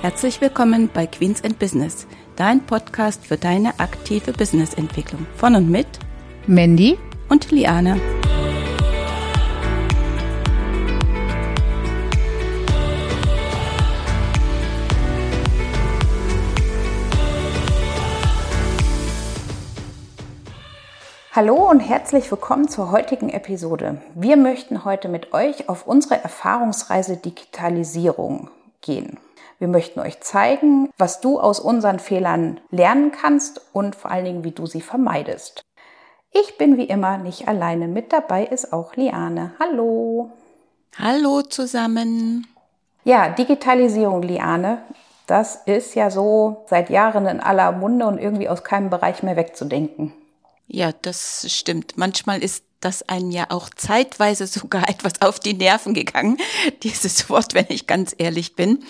Herzlich willkommen bei Queens and Business, dein Podcast für deine aktive Businessentwicklung. Von und mit Mandy und Liane. Hallo und herzlich willkommen zur heutigen Episode. Wir möchten heute mit euch auf unsere Erfahrungsreise Digitalisierung gehen. Wir möchten euch zeigen, was du aus unseren Fehlern lernen kannst und vor allen Dingen, wie du sie vermeidest. Ich bin wie immer nicht alleine. Mit dabei ist auch Liane. Hallo. Hallo zusammen. Ja, Digitalisierung, Liane. Das ist ja so seit Jahren in aller Munde und irgendwie aus keinem Bereich mehr wegzudenken. Ja, das stimmt. Manchmal ist das einem ja auch zeitweise sogar etwas auf die Nerven gegangen, dieses Wort, wenn ich ganz ehrlich bin.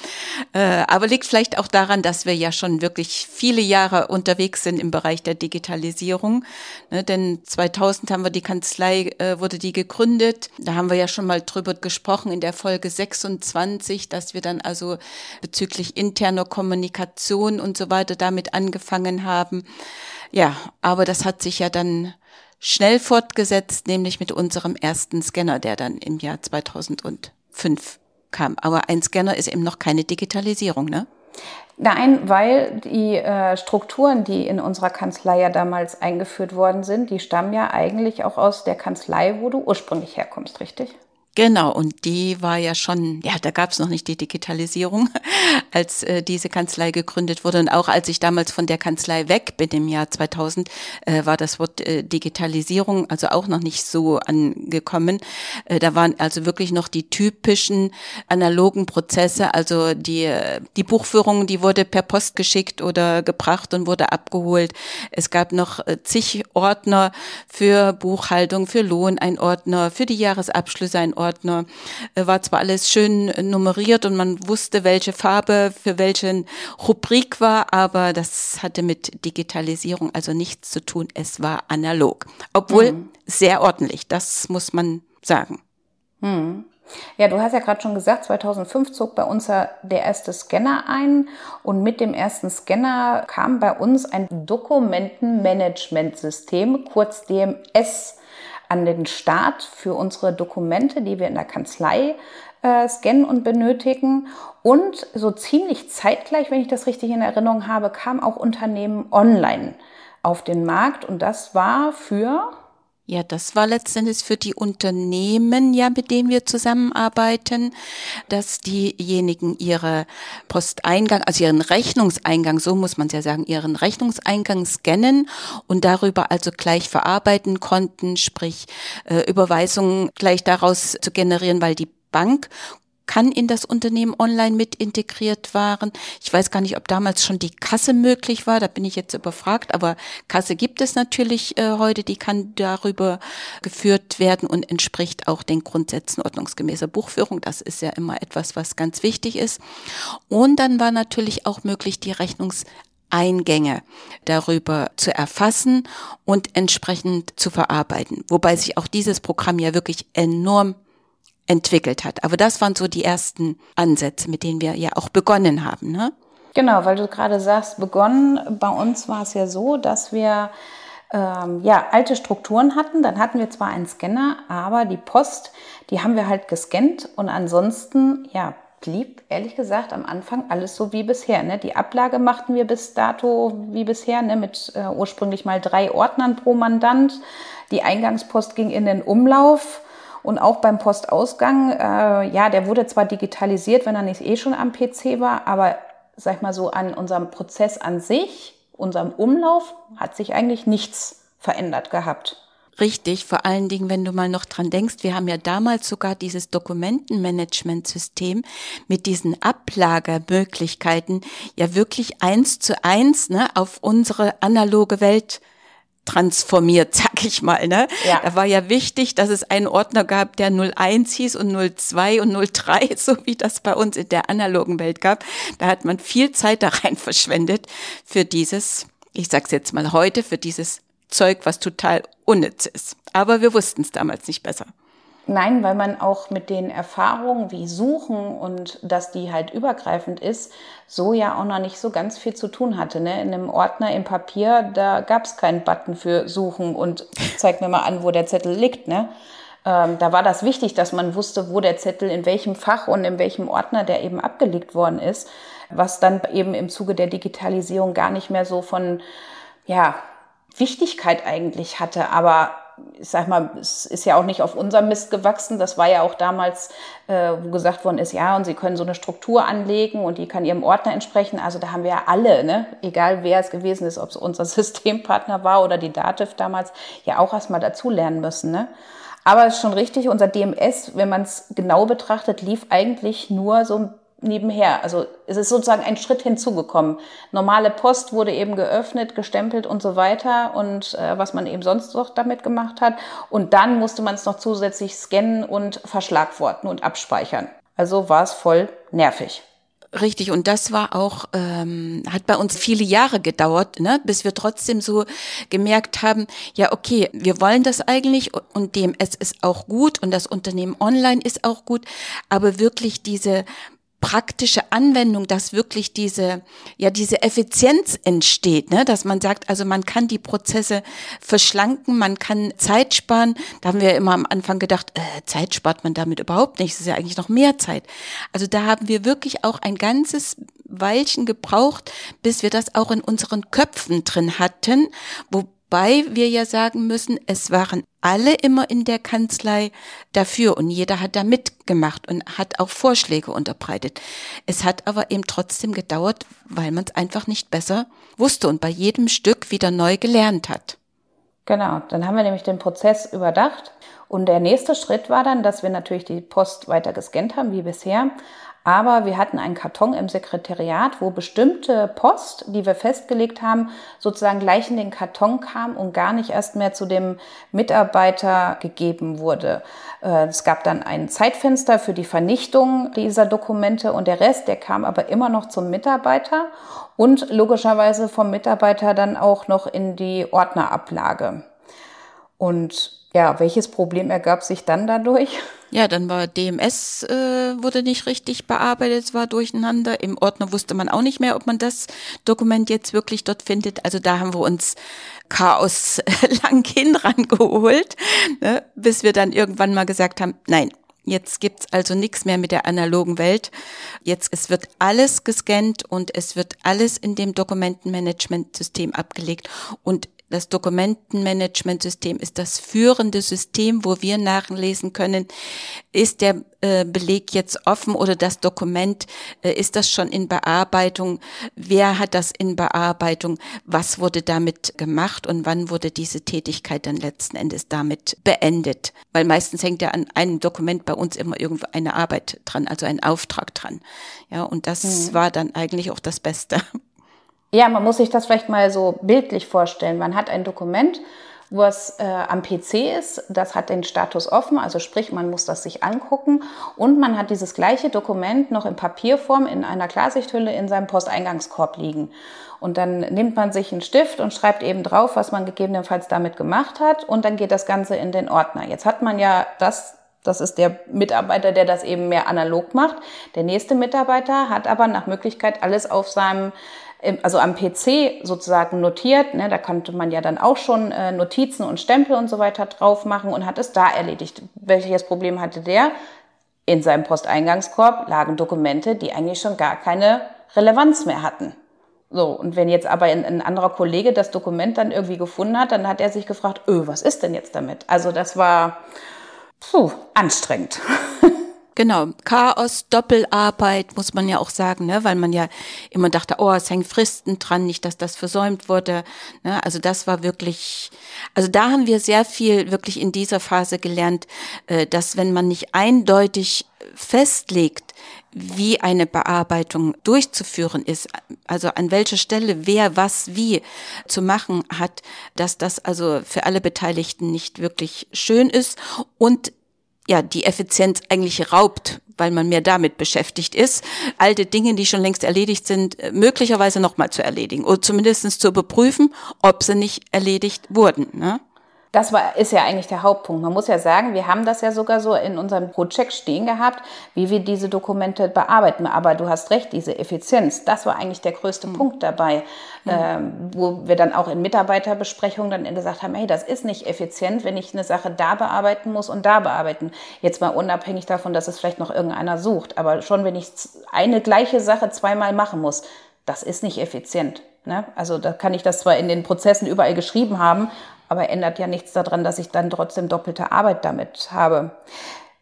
Äh, aber liegt vielleicht auch daran, dass wir ja schon wirklich viele Jahre unterwegs sind im Bereich der Digitalisierung. Ne, denn 2000 haben wir die Kanzlei, äh, wurde die gegründet. Da haben wir ja schon mal drüber gesprochen in der Folge 26, dass wir dann also bezüglich interner Kommunikation und so weiter damit angefangen haben. Ja, aber das hat sich ja dann schnell fortgesetzt, nämlich mit unserem ersten Scanner, der dann im Jahr 2005 kam. Aber ein Scanner ist eben noch keine Digitalisierung, ne? Nein, weil die äh, Strukturen, die in unserer Kanzlei ja damals eingeführt worden sind, die stammen ja eigentlich auch aus der Kanzlei, wo du ursprünglich herkommst, richtig? Genau, und die war ja schon, ja, da gab es noch nicht die Digitalisierung, als äh, diese Kanzlei gegründet wurde. Und auch als ich damals von der Kanzlei weg bin im Jahr 2000, äh, war das Wort äh, Digitalisierung also auch noch nicht so angekommen. Äh, da waren also wirklich noch die typischen analogen Prozesse, also die, äh, die Buchführung, die wurde per Post geschickt oder gebracht und wurde abgeholt. Es gab noch äh, zig Ordner für Buchhaltung, für Lohn, ein Ordner, für die Jahresabschlüsse ein Ordner Ordner. Äh, war zwar alles schön nummeriert und man wusste, welche Farbe für welchen Rubrik war, aber das hatte mit Digitalisierung also nichts zu tun. Es war analog. Obwohl mhm. sehr ordentlich, das muss man sagen. Mhm. Ja, du hast ja gerade schon gesagt, 2005 zog bei uns ja der erste Scanner ein und mit dem ersten Scanner kam bei uns ein Dokumentenmanagementsystem, kurz DMS, an den Start für unsere Dokumente, die wir in der Kanzlei äh, scannen und benötigen. Und so ziemlich zeitgleich, wenn ich das richtig in Erinnerung habe, kam auch Unternehmen online auf den Markt und das war für ja, das war letztendlich für die Unternehmen, ja, mit denen wir zusammenarbeiten, dass diejenigen ihre Posteingang, also ihren Rechnungseingang, so muss man es ja sagen, ihren Rechnungseingang scannen und darüber also gleich verarbeiten konnten, sprich äh, Überweisungen gleich daraus zu generieren, weil die Bank kann in das Unternehmen online mit integriert waren. Ich weiß gar nicht, ob damals schon die Kasse möglich war, da bin ich jetzt überfragt, aber Kasse gibt es natürlich äh, heute, die kann darüber geführt werden und entspricht auch den Grundsätzen ordnungsgemäßer Buchführung. Das ist ja immer etwas, was ganz wichtig ist. Und dann war natürlich auch möglich, die Rechnungs Eingänge darüber zu erfassen und entsprechend zu verarbeiten. Wobei sich auch dieses Programm ja wirklich enorm entwickelt hat. Aber das waren so die ersten Ansätze, mit denen wir ja auch begonnen haben. Ne? Genau, weil du gerade sagst, begonnen, bei uns war es ja so, dass wir ähm, ja, alte Strukturen hatten. Dann hatten wir zwar einen Scanner, aber die Post, die haben wir halt gescannt und ansonsten, ja, blieb ehrlich gesagt am Anfang alles so wie bisher. Ne? Die Ablage machten wir bis dato wie bisher, ne? mit äh, ursprünglich mal drei Ordnern pro Mandant. Die Eingangspost ging in den Umlauf und auch beim Postausgang, äh, ja, der wurde zwar digitalisiert, wenn er nicht eh schon am PC war, aber sag ich mal so, an unserem Prozess an sich, unserem Umlauf, hat sich eigentlich nichts verändert gehabt. Richtig, vor allen Dingen, wenn du mal noch dran denkst, wir haben ja damals sogar dieses Dokumentenmanagementsystem mit diesen Ablagermöglichkeiten ja wirklich eins zu eins ne, auf unsere analoge Welt transformiert, sag ich mal. Ne? Ja. Da war ja wichtig, dass es einen Ordner gab, der 01 hieß und 02 und 03, so wie das bei uns in der analogen Welt gab. Da hat man viel Zeit da rein verschwendet für dieses, ich sag's jetzt mal heute, für dieses Zeug, was total unnütz ist. Aber wir wussten es damals nicht besser. Nein, weil man auch mit den Erfahrungen wie Suchen und dass die halt übergreifend ist, so ja auch noch nicht so ganz viel zu tun hatte. Ne? In einem Ordner im Papier, da gab es keinen Button für Suchen und zeig mir mal an, wo der Zettel liegt. Ne? Ähm, da war das wichtig, dass man wusste, wo der Zettel in welchem Fach und in welchem Ordner der eben abgelegt worden ist, was dann eben im Zuge der Digitalisierung gar nicht mehr so von ja, Wichtigkeit eigentlich hatte. Aber ich sag mal, es ist ja auch nicht auf unserem Mist gewachsen. Das war ja auch damals, äh, wo gesagt worden ist, ja, und Sie können so eine Struktur anlegen und die kann Ihrem Ordner entsprechen. Also da haben wir ja alle, ne, egal wer es gewesen ist, ob es unser Systempartner war oder die Dativ damals, ja auch erstmal dazu lernen müssen. Ne? Aber es ist schon richtig, unser DMS, wenn man es genau betrachtet, lief eigentlich nur so nebenher. Also es ist sozusagen ein Schritt hinzugekommen. Normale Post wurde eben geöffnet, gestempelt und so weiter und äh, was man eben sonst noch damit gemacht hat. Und dann musste man es noch zusätzlich scannen und verschlagworten und abspeichern. Also war es voll nervig. Richtig, und das war auch, ähm, hat bei uns viele Jahre gedauert, ne, bis wir trotzdem so gemerkt haben, ja, okay, wir wollen das eigentlich und DMS ist auch gut und das Unternehmen online ist auch gut, aber wirklich diese praktische Anwendung, dass wirklich diese, ja, diese Effizienz entsteht, ne? dass man sagt, also man kann die Prozesse verschlanken, man kann Zeit sparen. Da haben wir immer am Anfang gedacht, äh, Zeit spart man damit überhaupt nicht, es ist ja eigentlich noch mehr Zeit. Also da haben wir wirklich auch ein ganzes Weilchen gebraucht, bis wir das auch in unseren Köpfen drin hatten, wo Wobei wir ja sagen müssen, es waren alle immer in der Kanzlei dafür und jeder hat da mitgemacht und hat auch Vorschläge unterbreitet. Es hat aber eben trotzdem gedauert, weil man es einfach nicht besser wusste und bei jedem Stück wieder neu gelernt hat. Genau, dann haben wir nämlich den Prozess überdacht und der nächste Schritt war dann, dass wir natürlich die Post weiter gescannt haben wie bisher, aber wir hatten einen Karton im Sekretariat, wo bestimmte Post, die wir festgelegt haben, sozusagen gleich in den Karton kam und gar nicht erst mehr zu dem Mitarbeiter gegeben wurde. Äh, es gab dann ein Zeitfenster für die Vernichtung dieser Dokumente und der Rest, der kam aber immer noch zum Mitarbeiter und logischerweise vom Mitarbeiter dann auch noch in die Ordnerablage. Und ja, welches Problem ergab sich dann dadurch? Ja, dann war DMS, äh, wurde nicht richtig bearbeitet, es war durcheinander. Im Ordner wusste man auch nicht mehr, ob man das Dokument jetzt wirklich dort findet. Also da haben wir uns Chaos lang hin rangeholt, ne, bis wir dann irgendwann mal gesagt haben, nein, Jetzt gibt's also nichts mehr mit der analogen Welt. Jetzt es wird alles gescannt und es wird alles in dem Dokumentenmanagementsystem abgelegt und das Dokumentenmanagementsystem ist das führende System, wo wir nachlesen können, ist der äh, Beleg jetzt offen oder das Dokument, äh, ist das schon in Bearbeitung? Wer hat das in Bearbeitung? Was wurde damit gemacht und wann wurde diese Tätigkeit dann letzten Endes damit beendet? Weil meistens hängt ja an einem Dokument bei uns immer irgendwo eine Arbeit dran, also ein Auftrag dran. Ja, und das mhm. war dann eigentlich auch das Beste. Ja, man muss sich das vielleicht mal so bildlich vorstellen. Man hat ein Dokument, wo es äh, am PC ist, das hat den Status offen, also sprich, man muss das sich angucken und man hat dieses gleiche Dokument noch in Papierform in einer Klarsichthülle in seinem Posteingangskorb liegen. Und dann nimmt man sich einen Stift und schreibt eben drauf, was man gegebenenfalls damit gemacht hat und dann geht das Ganze in den Ordner. Jetzt hat man ja das das ist der Mitarbeiter, der das eben mehr analog macht. Der nächste Mitarbeiter hat aber nach Möglichkeit alles auf seinem also am PC sozusagen notiert. Ne, da konnte man ja dann auch schon äh, Notizen und Stempel und so weiter drauf machen und hat es da erledigt. Welches Problem hatte der? In seinem Posteingangskorb lagen Dokumente, die eigentlich schon gar keine Relevanz mehr hatten. So, und wenn jetzt aber ein, ein, anderer Kollege das Dokument dann irgendwie gefunden hat, dann hat er sich gefragt, öh, was ist denn jetzt damit? Also das war puh, anstrengend. Genau, Chaos, Doppelarbeit, muss man ja auch sagen, ne? weil man ja immer dachte, oh, es hängen Fristen dran, nicht, dass das versäumt wurde. Ne? Also das war wirklich, also da haben wir sehr viel wirklich in dieser Phase gelernt, äh, dass wenn man nicht eindeutig festlegt, wie eine Bearbeitung durchzuführen ist, also an welcher Stelle wer was wie zu machen hat, dass das also für alle Beteiligten nicht wirklich schön ist und ja, die Effizienz eigentlich raubt, weil man mehr damit beschäftigt ist, alte Dinge, die schon längst erledigt sind, äh, möglicherweise nochmal zu erledigen oder zumindest zu überprüfen, ob sie nicht erledigt wurden. Ne? Das war, ist ja eigentlich der Hauptpunkt. Man muss ja sagen, wir haben das ja sogar so in unserem Projekt stehen gehabt, wie wir diese Dokumente bearbeiten. Aber du hast recht, diese Effizienz, das war eigentlich der größte mhm. Punkt dabei, mhm. ähm, wo wir dann auch in Mitarbeiterbesprechungen dann gesagt haben, hey, das ist nicht effizient, wenn ich eine Sache da bearbeiten muss und da bearbeiten. Jetzt mal unabhängig davon, dass es vielleicht noch irgendeiner sucht. Aber schon, wenn ich eine gleiche Sache zweimal machen muss, das ist nicht effizient. Ne? Also da kann ich das zwar in den Prozessen überall geschrieben haben, aber ändert ja nichts daran, dass ich dann trotzdem doppelte Arbeit damit habe.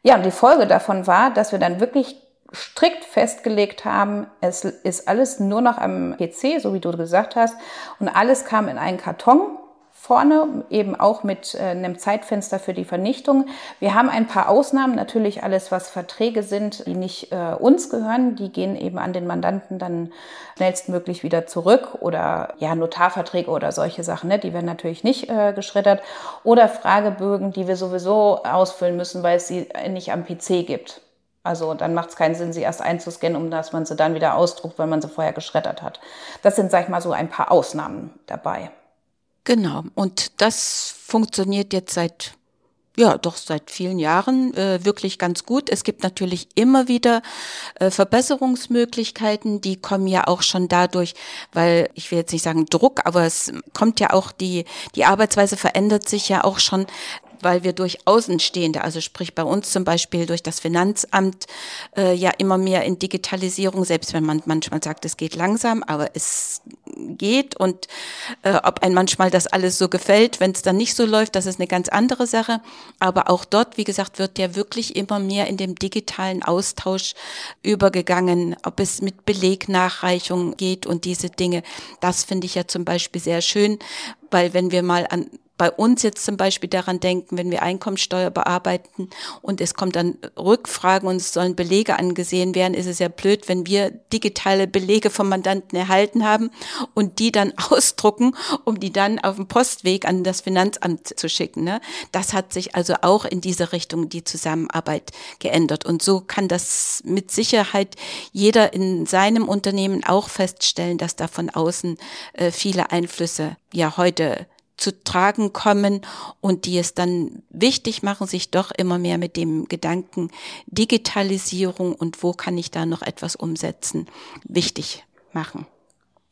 Ja, und die Folge davon war, dass wir dann wirklich strikt festgelegt haben, es ist alles nur noch am PC, so wie du gesagt hast, und alles kam in einen Karton vorne, eben auch mit äh, einem Zeitfenster für die Vernichtung. Wir haben ein paar Ausnahmen, natürlich alles, was Verträge sind, die nicht äh, uns gehören, die gehen eben an den Mandanten dann schnellstmöglich wieder zurück oder ja, Notarverträge oder solche Sachen, ne, die werden natürlich nicht äh, geschreddert oder Fragebögen, die wir sowieso ausfüllen müssen, weil es sie nicht am PC gibt. Also dann macht es keinen Sinn, sie erst einzuscannen, um dass man sie dann wieder ausdruckt, weil man sie vorher geschreddert hat. Das sind, sag ich mal, so ein paar Ausnahmen dabei. Genau. Und das funktioniert jetzt seit ja, doch seit vielen Jahren äh, wirklich ganz gut. Es gibt natürlich immer wieder äh, Verbesserungsmöglichkeiten, die kommen ja auch schon dadurch, weil ich will jetzt nicht sagen Druck, aber es kommt ja auch die die Arbeitsweise verändert sich ja auch schon weil wir durch Außenstehende, also sprich bei uns zum Beispiel durch das Finanzamt, äh, ja immer mehr in Digitalisierung, selbst wenn man manchmal sagt, es geht langsam, aber es geht und äh, ob ein manchmal das alles so gefällt, wenn es dann nicht so läuft, das ist eine ganz andere Sache. Aber auch dort, wie gesagt, wird ja wirklich immer mehr in dem digitalen Austausch übergegangen, ob es mit Belegnachreichung geht und diese Dinge. Das finde ich ja zum Beispiel sehr schön, weil wenn wir mal an bei uns jetzt zum Beispiel daran denken, wenn wir Einkommensteuer bearbeiten und es kommt dann Rückfragen und es sollen Belege angesehen werden, ist es ja blöd, wenn wir digitale Belege vom Mandanten erhalten haben und die dann ausdrucken, um die dann auf dem Postweg an das Finanzamt zu schicken. Ne? Das hat sich also auch in diese Richtung die Zusammenarbeit geändert. Und so kann das mit Sicherheit jeder in seinem Unternehmen auch feststellen, dass da von außen äh, viele Einflüsse ja heute zu tragen kommen und die es dann wichtig machen, sich doch immer mehr mit dem Gedanken Digitalisierung und wo kann ich da noch etwas umsetzen, wichtig machen.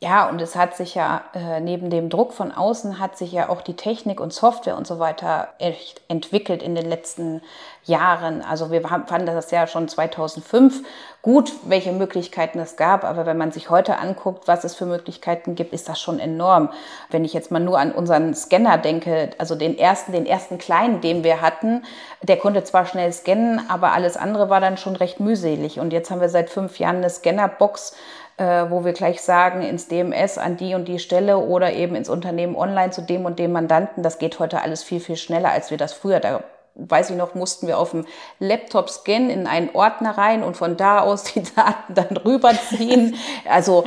Ja, und es hat sich ja äh, neben dem Druck von außen hat sich ja auch die Technik und Software und so weiter echt entwickelt in den letzten Jahren. Also wir fanden das ja schon 2005 gut, welche Möglichkeiten es gab. Aber wenn man sich heute anguckt, was es für Möglichkeiten gibt, ist das schon enorm. Wenn ich jetzt mal nur an unseren Scanner denke, also den ersten, den ersten kleinen, den wir hatten, der konnte zwar schnell scannen, aber alles andere war dann schon recht mühselig. Und jetzt haben wir seit fünf Jahren eine Scannerbox, äh, wo wir gleich sagen, ins DMS an die und die Stelle oder eben ins Unternehmen online zu dem und dem Mandanten. Das geht heute alles viel, viel schneller, als wir das früher. Da weiß ich noch, mussten wir auf dem Laptop scannen in einen Ordner rein und von da aus die Daten dann rüberziehen. Also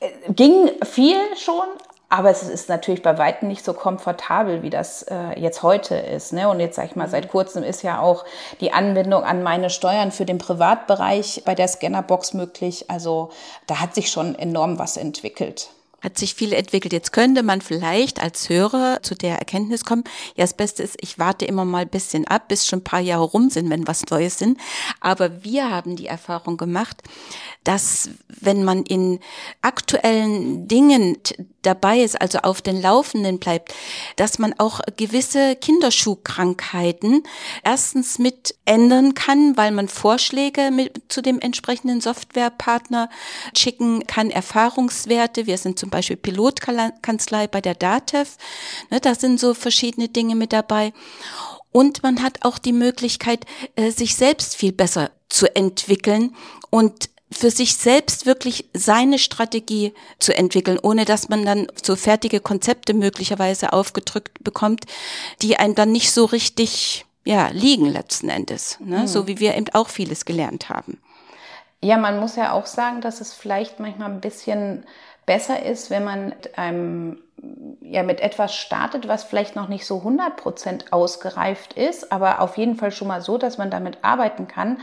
äh, ging viel schon, aber es ist natürlich bei weitem nicht so komfortabel, wie das äh, jetzt heute ist. Ne? Und jetzt sage ich mal, seit kurzem ist ja auch die Anbindung an meine Steuern für den Privatbereich bei der Scannerbox möglich. Also da hat sich schon enorm was entwickelt hat sich viel entwickelt. Jetzt könnte man vielleicht als Hörer zu der Erkenntnis kommen, ja, das Beste ist, ich warte immer mal ein bisschen ab, bis schon ein paar Jahre rum sind, wenn was Neues sind. Aber wir haben die Erfahrung gemacht, dass wenn man in aktuellen Dingen dabei ist, also auf den Laufenden bleibt, dass man auch gewisse Kinderschuhkrankheiten erstens mit ändern kann, weil man Vorschläge mit, zu dem entsprechenden Softwarepartner schicken kann, Erfahrungswerte. Wir sind zum Beispiel Pilotkanzlei bei der DATEV. Ne, da sind so verschiedene Dinge mit dabei. Und man hat auch die Möglichkeit, äh, sich selbst viel besser zu entwickeln und für sich selbst wirklich seine Strategie zu entwickeln, ohne dass man dann so fertige Konzepte möglicherweise aufgedrückt bekommt, die einen dann nicht so richtig ja, liegen letzten Endes, ne? Mhm. so wie wir eben auch vieles gelernt haben. Ja, man muss ja auch sagen, dass es vielleicht manchmal ein bisschen besser ist, wenn man mit einem ja mit etwas startet, was vielleicht noch nicht so 100% ausgereift ist, aber auf jeden Fall schon mal so, dass man damit arbeiten kann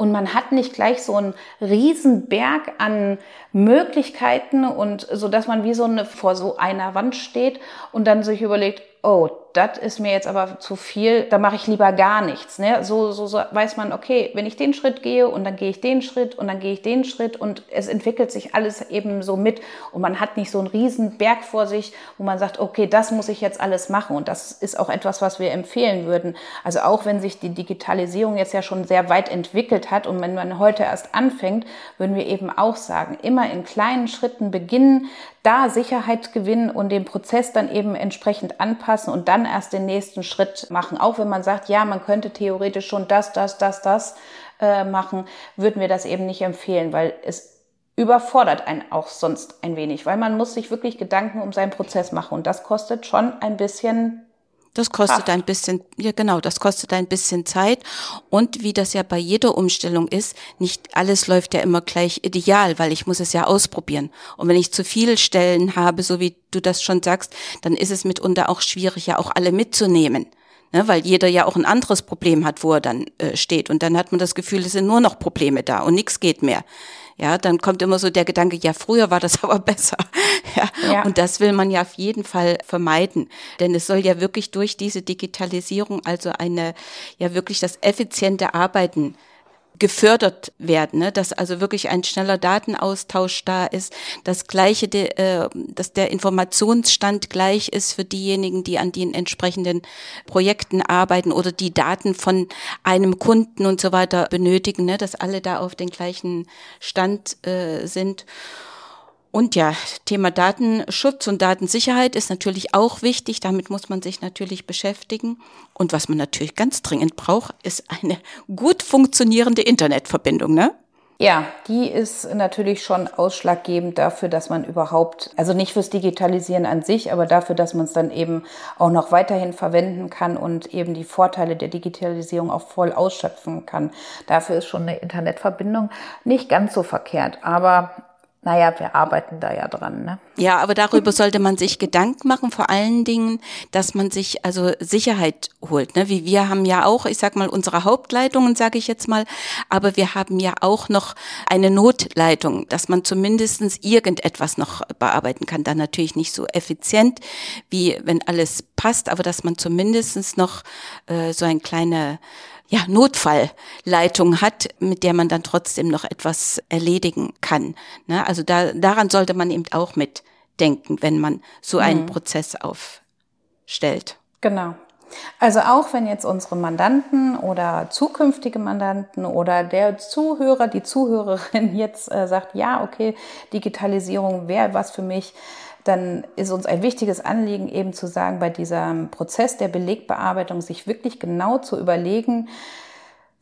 und man hat nicht gleich so einen Riesenberg an Möglichkeiten und so, dass man wie so eine vor so einer Wand steht und dann sich überlegt, oh, das ist mir jetzt aber zu viel, da mache ich lieber gar nichts. Ne? So, so, so weiß man, okay, wenn ich den Schritt gehe und dann gehe ich den Schritt und dann gehe ich den Schritt und es entwickelt sich alles eben so mit und man hat nicht so einen riesen Berg vor sich, wo man sagt, okay, das muss ich jetzt alles machen und das ist auch etwas, was wir empfehlen würden. Also auch wenn sich die Digitalisierung jetzt ja schon sehr weit entwickelt hat und wenn man heute erst anfängt, würden wir eben auch sagen, immer in kleinen Schritten beginnen, da Sicherheit gewinnen und den Prozess dann eben entsprechend anpassen und dann erst den nächsten Schritt machen. Auch wenn man sagt, ja, man könnte theoretisch schon das, das, das, das äh, machen, würden wir das eben nicht empfehlen, weil es überfordert einen auch sonst ein wenig, weil man muss sich wirklich Gedanken um seinen Prozess machen und das kostet schon ein bisschen das kostet Kraft. ein bisschen, ja genau, das kostet ein bisschen Zeit. Und wie das ja bei jeder Umstellung ist, nicht alles läuft ja immer gleich ideal, weil ich muss es ja ausprobieren. Und wenn ich zu viele Stellen habe, so wie du das schon sagst, dann ist es mitunter auch schwierig, ja auch alle mitzunehmen. Ne, weil jeder ja auch ein anderes Problem hat, wo er dann äh, steht. Und dann hat man das Gefühl, es sind nur noch Probleme da und nichts geht mehr. Ja, dann kommt immer so der Gedanke, ja, früher war das aber besser. Ja, ja. Und das will man ja auf jeden Fall vermeiden. Denn es soll ja wirklich durch diese Digitalisierung also eine, ja wirklich das effiziente Arbeiten gefördert werden, ne? dass also wirklich ein schneller Datenaustausch da ist, das gleiche, äh, dass der Informationsstand gleich ist für diejenigen, die an den entsprechenden Projekten arbeiten oder die Daten von einem Kunden und so weiter benötigen, ne? dass alle da auf den gleichen Stand äh, sind. Und ja, Thema Datenschutz und Datensicherheit ist natürlich auch wichtig. Damit muss man sich natürlich beschäftigen. Und was man natürlich ganz dringend braucht, ist eine gut funktionierende Internetverbindung, ne? Ja, die ist natürlich schon ausschlaggebend dafür, dass man überhaupt, also nicht fürs Digitalisieren an sich, aber dafür, dass man es dann eben auch noch weiterhin verwenden kann und eben die Vorteile der Digitalisierung auch voll ausschöpfen kann. Dafür ist schon eine Internetverbindung nicht ganz so verkehrt. Aber naja, wir arbeiten da ja dran. Ne? Ja, aber darüber sollte man sich Gedanken machen, vor allen Dingen, dass man sich also Sicherheit holt. Ne? Wie wir haben ja auch, ich sag mal, unsere Hauptleitungen, sage ich jetzt mal, aber wir haben ja auch noch eine Notleitung, dass man zumindestens irgendetwas noch bearbeiten kann. Dann natürlich nicht so effizient, wie wenn alles passt, aber dass man zumindestens noch äh, so ein kleine ja, Notfallleitung hat, mit der man dann trotzdem noch etwas erledigen kann. Ne? Also da, daran sollte man eben auch mitdenken, wenn man so einen mhm. Prozess aufstellt. Genau. Also auch wenn jetzt unsere Mandanten oder zukünftige Mandanten oder der Zuhörer, die Zuhörerin jetzt äh, sagt, ja, okay, Digitalisierung wäre was für mich, dann ist uns ein wichtiges Anliegen eben zu sagen, bei diesem Prozess der Belegbearbeitung sich wirklich genau zu überlegen,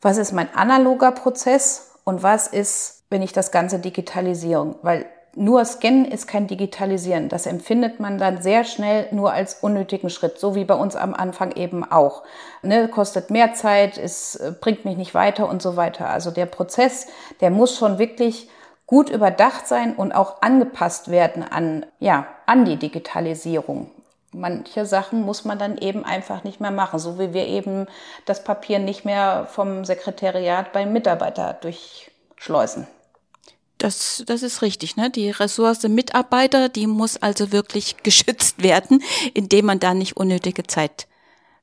was ist mein analoger Prozess und was ist, wenn ich das Ganze digitalisiere. Weil nur Scannen ist kein Digitalisieren. Das empfindet man dann sehr schnell nur als unnötigen Schritt, so wie bei uns am Anfang eben auch. Ne, kostet mehr Zeit, es bringt mich nicht weiter und so weiter. Also der Prozess, der muss schon wirklich gut überdacht sein und auch angepasst werden an, ja, an die Digitalisierung. Manche Sachen muss man dann eben einfach nicht mehr machen, so wie wir eben das Papier nicht mehr vom Sekretariat beim Mitarbeiter durchschleusen. Das, das ist richtig. Ne? Die Ressource Mitarbeiter, die muss also wirklich geschützt werden, indem man da nicht unnötige Zeit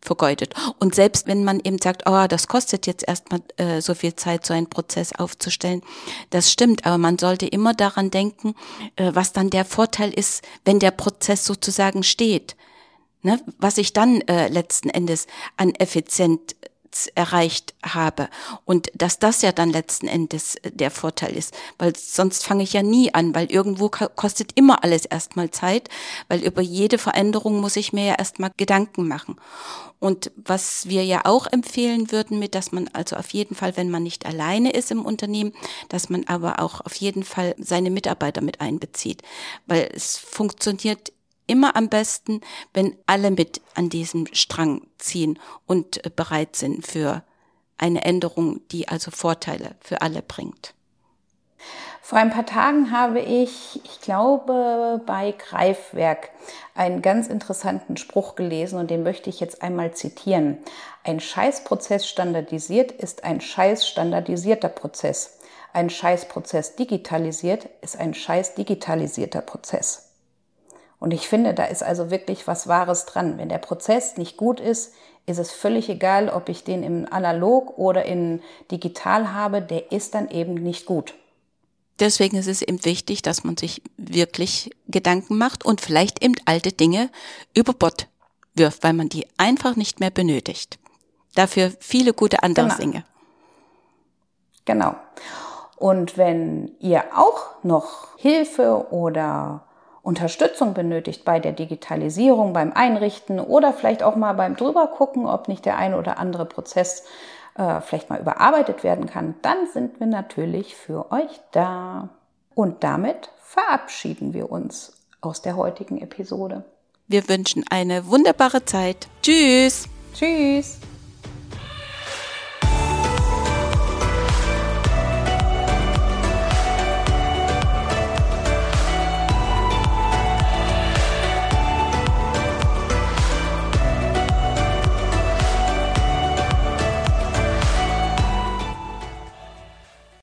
vergeudet. Und selbst wenn man eben sagt, oh, das kostet jetzt erstmal äh, so viel Zeit, so einen Prozess aufzustellen, das stimmt, aber man sollte immer daran denken, äh, was dann der Vorteil ist, wenn der Prozess sozusagen steht. Ne? Was ich dann äh, letzten Endes an effizient erreicht habe. Und dass das ja dann letzten Endes äh, der Vorteil ist, weil sonst fange ich ja nie an, weil irgendwo kostet immer alles erstmal Zeit, weil über jede Veränderung muss ich mir ja erstmal Gedanken machen. Und was wir ja auch empfehlen würden, mit, dass man also auf jeden Fall, wenn man nicht alleine ist im Unternehmen, dass man aber auch auf jeden Fall seine Mitarbeiter mit einbezieht, weil es funktioniert immer am besten, wenn alle mit an diesem Strang ziehen und äh, bereit sind für eine Änderung, die also Vorteile für alle bringt. Vor ein paar Tagen habe ich, ich glaube, bei Greifwerk einen ganz interessanten Spruch gelesen und den möchte ich jetzt einmal zitieren. Ein Scheißprozess standardisiert ist ein scheiß standardisierter Prozess. Ein Scheißprozess digitalisiert ist ein scheiß digitalisierter Prozess. Und ich finde, da ist also wirklich was Wahres dran. Wenn der Prozess nicht gut ist, ist es völlig egal, ob ich den im Analog oder in digital habe, der ist dann eben nicht gut. Deswegen ist es eben wichtig, dass man sich wirklich Gedanken macht und vielleicht eben alte Dinge über Bord wirft, weil man die einfach nicht mehr benötigt. Dafür viele gute andere Genau. Dinge. Genau. Und wenn ihr auch noch Hilfe oder Unterstützung benötigt bei der Digitalisierung, beim Einrichten oder vielleicht auch mal beim drüber gucken, ob nicht der eine oder andere Prozess äh, vielleicht mal überarbeitet werden kann, dann sind wir natürlich für euch da. Und damit verabschieden wir uns aus der heutigen Episode. Wir wünschen eine wunderbare Zeit. Tschüss! Tschüss!